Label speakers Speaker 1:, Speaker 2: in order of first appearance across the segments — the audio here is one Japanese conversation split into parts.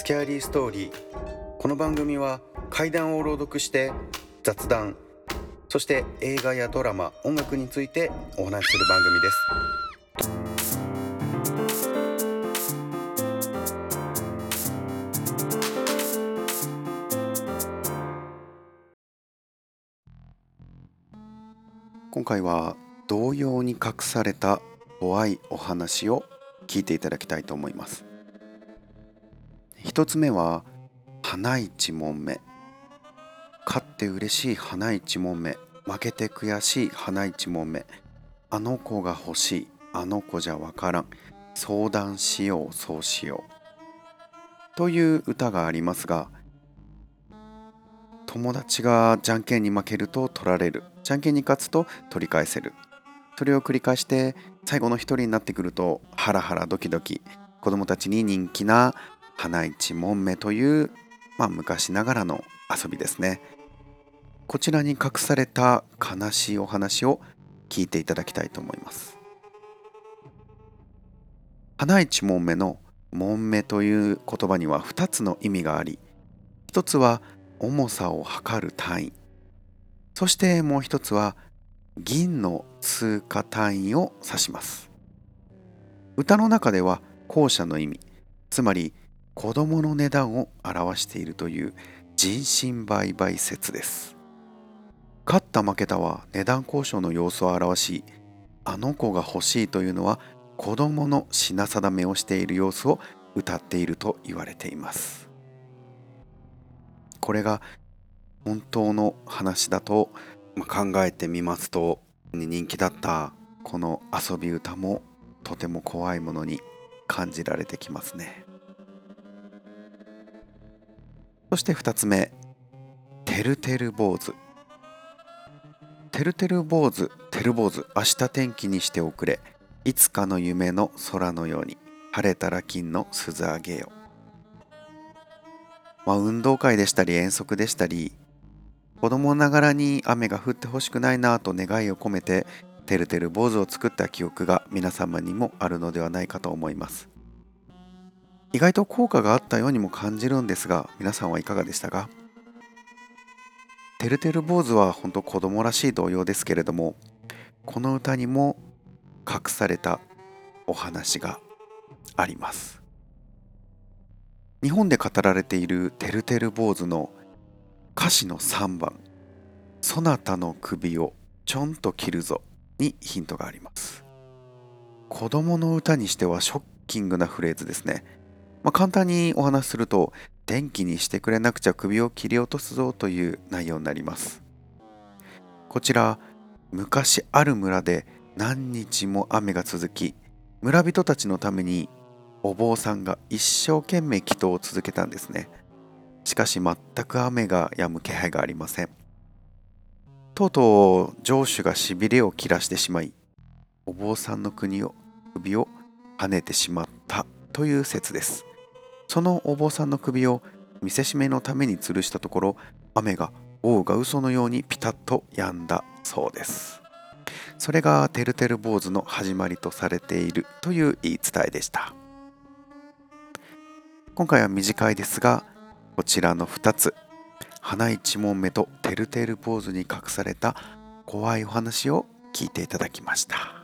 Speaker 1: スキャーリーストーリーこの番組は怪談を朗読して雑談。そして映画やドラマ音楽についてお話しする番組です。今回は同様に隠された怖いお話を聞いていただきたいと思います。一つ目は花一問目。勝って嬉しい花一問目。負けて悔しい花一問目。あの子が欲しい。あの子じゃわからん。相談しよう。そうしよう。という歌がありますが友達がじゃんけんに負けると取られる。じゃんけんに勝つと取り返せる。それを繰り返して最後の一人になってくるとハラハラドキドキ。子供たちに人気な花一門目という、まあ、昔ながらの遊びですね。こちらに隠された悲しいお話を聞いていただきたいと思います。花一門目の門目という言葉には2つの意味があり一つは重さを測る単位そしてもう一つは銀の通貨単位を指します。歌の中では後者の意味つまり子供の値段を表しているという人身売買説です。勝った負けたは値段交渉の様子を表しあの子が欲しいというのは子供の品定めをしている様子を歌っていると言われています。これが本当の話だと考えてみますと人気だったこの遊び歌もとても怖いものに感じられてきますね。そして2つ目てるてる坊主。てるてる坊主てる坊主明日天気にしておくれ。いつかの夢の空のように晴れたら金の鈴あげよ。まあ、運動会でしたり遠足でしたり子供ながらに雨が降ってほしくないなと願いを込めててるてる坊主を作った記憶が皆様にもあるのではないかと思います。意外と効果があったようにも感じるんですが皆さんはいかがでしたか？てるてる坊主は本当子供らしい童謡ですけれどもこの歌にも隠されたお話があります。日本で語られているてるてる坊主の歌詞の3番「そなたの首をちょんと切るぞ」にヒントがあります。子供の歌にしてはショッキングなフレーズですね。まあ、簡単にお話しすると電気にしてくれなくちゃ首を切り落とすぞという内容になります。こちら昔ある村で何日も雨が続き村人たちのためにお坊さんが一生懸命祈祷を続けたんですね。しかし全く雨が止む気配がありません。とうとう城主がしびれを切らしてしまいお坊さんの国を首を跳ねてしまったという説です。そのお坊さんの首を見せしめのために吊るしたところ雨が王が嘘のようにピタッと止んだそうです。それがてるてる坊主の始まりとされているという言い伝えでした。今回は短いですがこちらの2つ。花一問目とてるてる坊主に隠された怖いお話を聞いていただきました。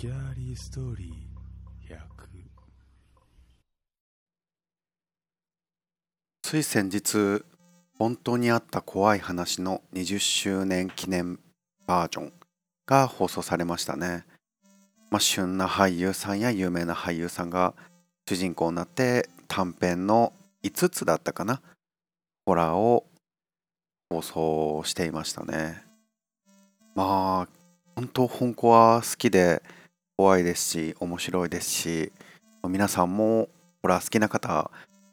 Speaker 2: キャリーストーリー100
Speaker 1: つい先日本当にあった怖い話の20周年記念バージョンが放送されましたね、まあ、旬な俳優さんや有名な俳優さんが主人公になって短編の5つだったかな。ホラーを放送していましたね。まあ本当本校は好きで怖いですし面白いですし皆さんもホラー好きな方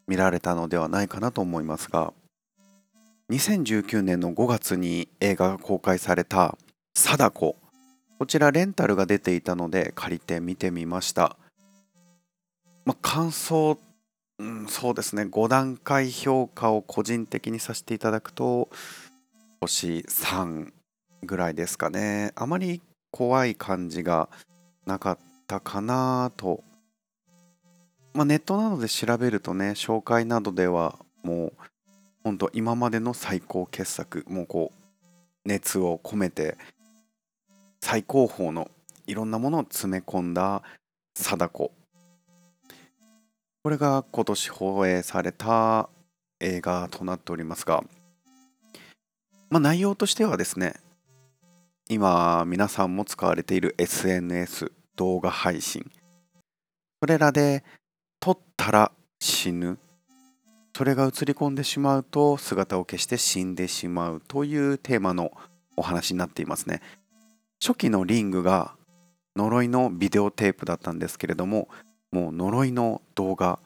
Speaker 1: 見られたのではないかなと思いますが2019年の5月に映画が公開された「貞子」こちらレンタルが出ていたので借りて見てみました、まあ、感想、うん、そうですね。5段階評価を個人的にさせていただくと星3ぐらいですかね。あまり怖い感じがなかったかなと。まあネットなどで調べるとね紹介などではもう本当今までの最高傑作もうこう熱を込めて最高峰のいろんなものを詰め込んだ貞子。これが今年放映された映画となっておりますが、まあ、内容としてはですね今皆さんも使われている SNS 動画配信。それらで撮ったら死ぬ。それが映り込んでしまうと姿を消して死んでしまうというテーマのお話になっていますね。初期のリングが呪いのビデオテープだったんですけれどももう呪いの動画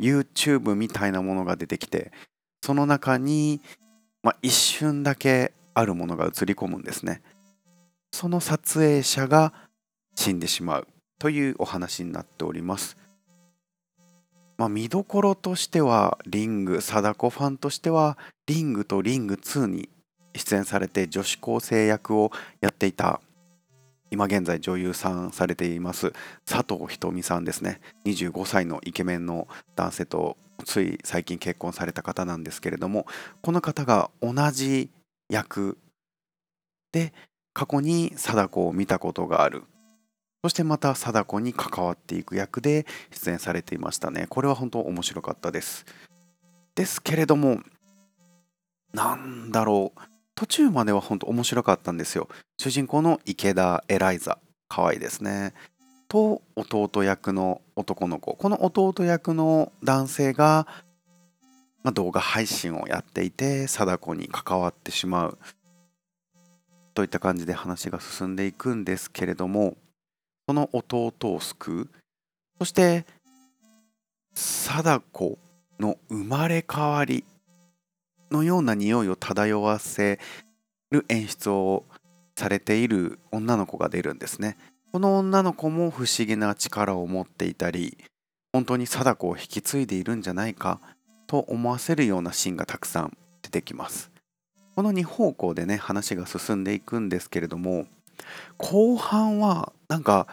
Speaker 1: YouTube みたいなものが出てきてその中に、まあ、一瞬だけあるものが映り込むんですね。その撮影者が死んでしまうというお話になっております。まあ、見どころとしてはリング貞子ファンとしてはリングとリング2に出演されて女子高生役をやっていた今現在女優さんされています佐藤ひとみさんですね。25歳のイケメンの男性とつい最近結婚された方なんですけれどもこの方が同じ役で過去に貞子を見たことがある。そしてまた貞子に関わっていく役で出演されていましたね。これは本当面白かったです。ですけれどもなんだろう。途中までは本当面白かったんですよ。主人公の池田エライザ。可愛いですね。と弟役の男の子。この弟役の男性が、まあ、動画配信をやっていて貞子に関わってしまう。といった感じで話が進んでいくんですけれどもその弟を救う。そして貞子の生まれ変わりのような匂いを漂わせる演出をされている女の子が出るんですね。この女の子も不思議な力を持っていたり本当に貞子を引き継いでいるんじゃないかと思わせるようなシーンがたくさん出てきます。この2方向でね話が進んでいくんですけれども後半はなんか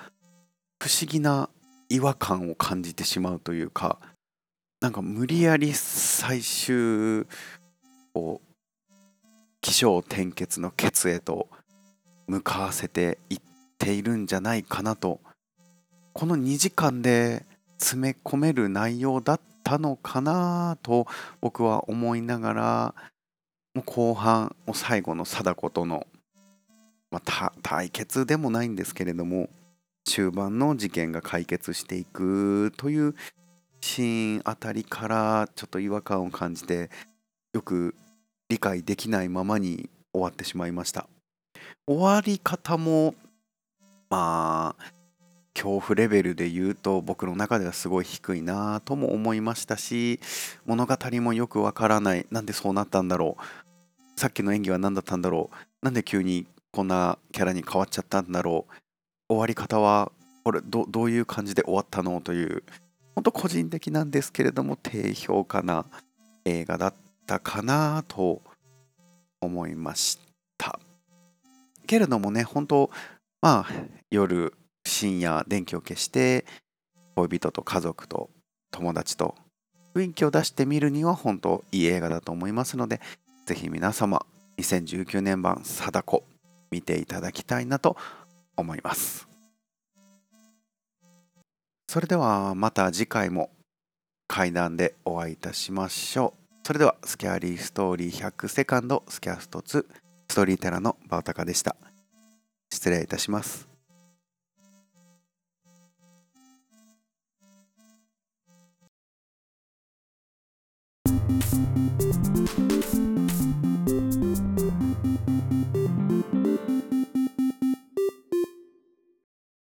Speaker 1: 不思議な違和感を感じてしまうというかなんか無理やり最終こう起承転結のケツへと向かわせていっているんじゃないかなとこの2時間で詰め込める内容だったのかなと僕は思いながらもう後半も最後の貞子との、まあ、対決でもないんですけれども終盤の事件が解決していくというシーンあたりからちょっと違和感を感じてよく理解できないままに終わってしまいました。終わり方もまあ恐怖レベルで言うと僕の中ではすごい低いなとも思いましたし物語もよくわからないなんでそうなったんだろう。さっきの演技は何だったんだろう。なんで急にこんなキャラに変わっちゃったんだろう。終わり方はこれどういう感じで終わったのという本当個人的なんですけれども低評価な。映画だったかなと思いました。けれどもね本当まあ夜深夜電気を消して恋人と家族と友達と雰囲気を出してみるには本当いい映画だと思いますのでぜひ皆様2019年版貞子見ていただきたいなと思います。それではまた次回も階段でお会いいたしましょう。それではスキャリーストーリー100セカンドスキャスト2ストーリーテラーのバータカでした。失礼いたします。